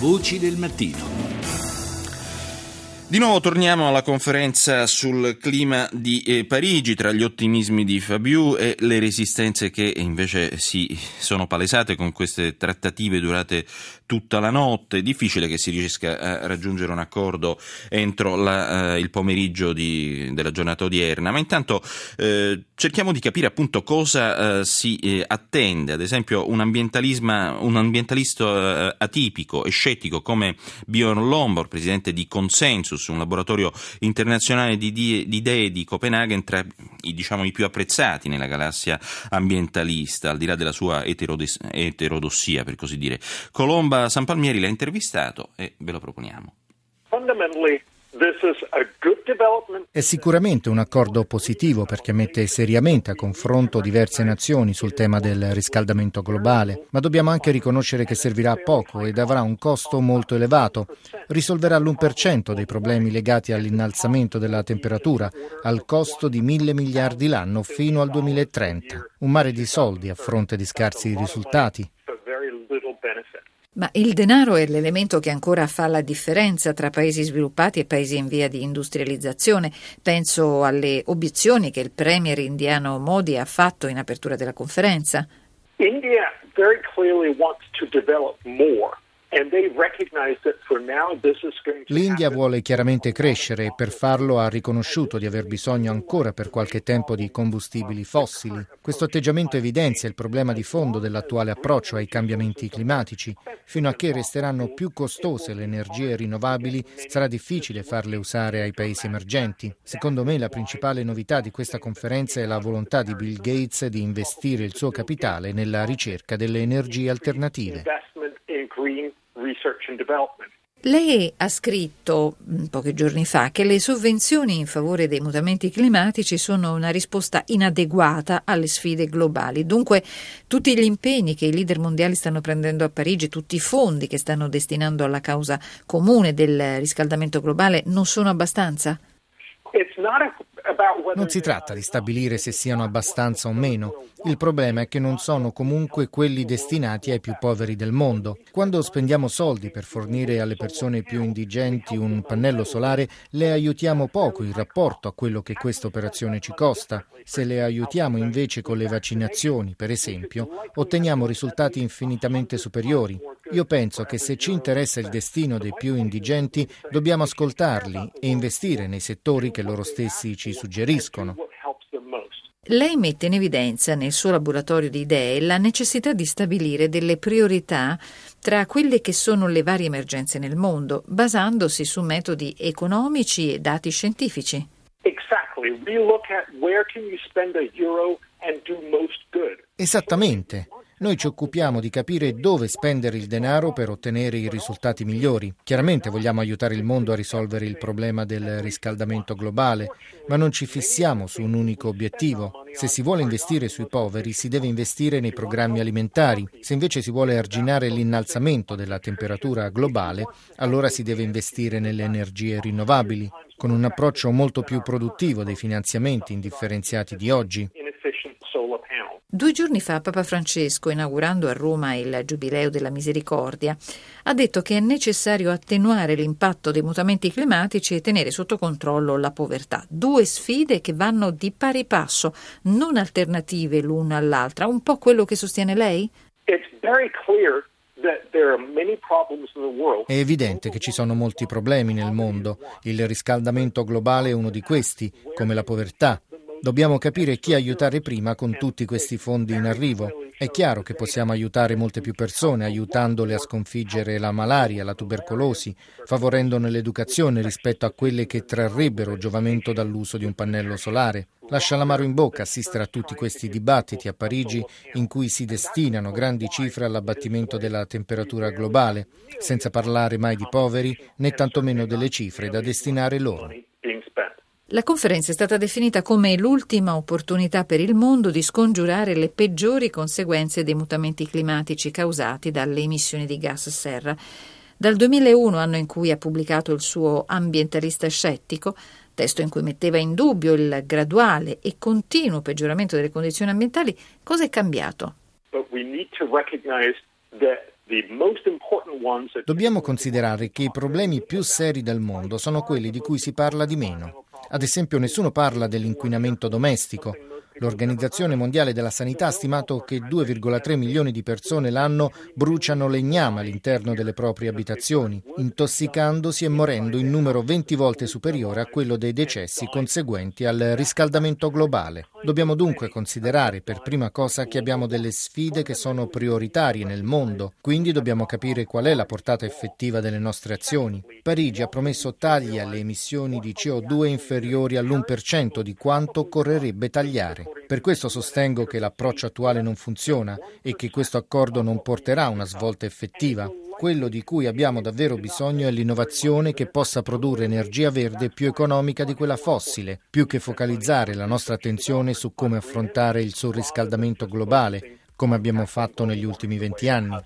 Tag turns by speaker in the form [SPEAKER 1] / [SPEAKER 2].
[SPEAKER 1] Voci del mattino.
[SPEAKER 2] Di nuovo torniamo alla conferenza sul clima di eh, Parigi, tra gli ottimismi di Fabiù e le resistenze che invece si sono palesate con queste trattative durate tutta la notte. È difficile che si riesca a raggiungere un accordo entro la, eh, il pomeriggio di, della giornata odierna, ma intanto eh, cerchiamo di capire appunto cosa eh, si eh, attende. Ad esempio un, un ambientalista eh, atipico e scettico come Bjorn Lombard, presidente di Consensus, Nexus, un laboratorio internazionale di, di, di idee di Copenaghen tra diciamo, i più apprezzati nella galassia ambientalista, al di là della sua eterodossia, per così dire. Colomba San Palmieri l'ha intervistato e ve lo proponiamo.
[SPEAKER 3] Fundamentally
[SPEAKER 4] è sicuramente un accordo positivo perché mette seriamente a confronto diverse nazioni sul tema del riscaldamento globale, ma dobbiamo anche riconoscere che servirà poco ed avrà un costo molto elevato. Risolverà l'1% dei problemi legati all'innalzamento della temperatura, al costo di mille miliardi l'anno fino al 2030. Un mare di soldi a fronte di scarsi risultati.
[SPEAKER 5] Ma il denaro è l'elemento che ancora fa la differenza tra paesi sviluppati e paesi in via di industrializzazione. Penso alle obiezioni che il premier indiano Modi ha fatto in apertura della conferenza.
[SPEAKER 3] India very clearly wants to develop more.
[SPEAKER 4] L'India vuole chiaramente crescere e per farlo ha riconosciuto di aver bisogno ancora per qualche tempo di combustibili fossili. Questo atteggiamento evidenzia il problema di fondo dell'attuale approccio ai cambiamenti climatici. Fino a che resteranno più costose le energie rinnovabili, sarà difficile farle usare ai paesi emergenti. Secondo me la principale novità di questa conferenza è la volontà di Bill Gates di investire il suo capitale nella ricerca delle energie alternative.
[SPEAKER 5] Lei ha scritto mm, pochi giorni fa che le sovvenzioni in favore dei mutamenti climatici sono una risposta inadeguata alle sfide globali. Dunque, tutti gli impegni che i leader mondiali stanno prendendo a Parigi, tutti i fondi che stanno destinando alla causa comune del riscaldamento globale non sono abbastanza?
[SPEAKER 4] Non si tratta di stabilire se siano abbastanza o meno. Il problema è che non sono comunque quelli destinati ai più poveri del mondo. Quando spendiamo soldi per fornire alle persone più indigenti un pannello solare, le aiutiamo poco in rapporto a quello che questa operazione ci costa. Se le aiutiamo invece con le vaccinazioni, per esempio, otteniamo risultati infinitamente superiori. Io penso che se ci interessa il destino dei più indigenti, dobbiamo ascoltarli e investire nei settori che loro stessi ci suggeriscono.
[SPEAKER 5] Lei mette in evidenza nel suo laboratorio di idee la necessità di stabilire delle priorità tra quelle che sono le varie emergenze nel mondo, basandosi su metodi economici e dati scientifici.
[SPEAKER 4] Esattamente. Noi ci occupiamo di capire dove spendere il denaro per ottenere i risultati migliori. Chiaramente vogliamo aiutare il mondo a risolvere il problema del riscaldamento globale, ma non ci fissiamo su un unico obiettivo. Se si vuole investire sui poveri, si deve investire nei programmi alimentari. Se invece si vuole arginare l'innalzamento della temperatura globale, allora si deve investire nelle energie rinnovabili, con un approccio molto più produttivo dei finanziamenti indifferenziati di oggi.
[SPEAKER 5] Due giorni fa Papa Francesco, inaugurando a Roma il Giubileo della Misericordia, ha detto che è necessario attenuare l'impatto dei mutamenti climatici e tenere sotto controllo la povertà. Due sfide che vanno di pari passo, non alternative l'una all'altra. Un po' quello che sostiene lei?
[SPEAKER 4] È evidente che ci sono molti problemi nel mondo. Il riscaldamento globale è uno di questi, come la povertà. Dobbiamo capire chi aiutare prima con tutti questi fondi in arrivo. È chiaro che possiamo aiutare molte più persone aiutandole a sconfiggere la malaria, la tubercolosi, favorendone l'educazione rispetto a quelle che trarrebbero giovamento dall'uso di un pannello solare. Lascia l'amaro in bocca assistere a tutti questi dibattiti a Parigi in cui si destinano grandi cifre all'abbattimento della temperatura globale, senza parlare mai di poveri né tantomeno delle cifre da destinare loro.
[SPEAKER 5] La conferenza è stata definita come l'ultima opportunità per il mondo di scongiurare le peggiori conseguenze dei mutamenti climatici causati dalle emissioni di gas serra. Dal 2001, anno in cui ha pubblicato il suo Ambientalista scettico, testo in cui metteva in dubbio il graduale e continuo peggioramento delle condizioni ambientali, cosa è cambiato?
[SPEAKER 4] Dobbiamo considerare che i problemi più seri del mondo sono quelli di cui si parla di meno. Ad esempio, nessuno parla dell'inquinamento domestico, L'Organizzazione Mondiale della Sanità ha stimato che 2,3 milioni di persone l'anno bruciano legname all'interno delle proprie abitazioni, intossicandosi e morendo in numero 20 volte superiore a quello dei decessi conseguenti al riscaldamento globale. Dobbiamo dunque considerare per prima cosa che abbiamo delle sfide che sono prioritarie nel mondo, quindi dobbiamo capire qual è la portata effettiva delle nostre azioni. Parigi ha promesso tagli alle emissioni di CO2 inferiori all'1% di quanto occorrerebbe tagliare. Per questo sostengo che l'approccio attuale non funziona e che questo accordo non porterà a una svolta effettiva. Quello di cui abbiamo davvero bisogno è l'innovazione che possa produrre energia verde più economica di quella fossile, più che focalizzare la nostra attenzione su come affrontare il surriscaldamento globale, come abbiamo fatto negli ultimi venti anni.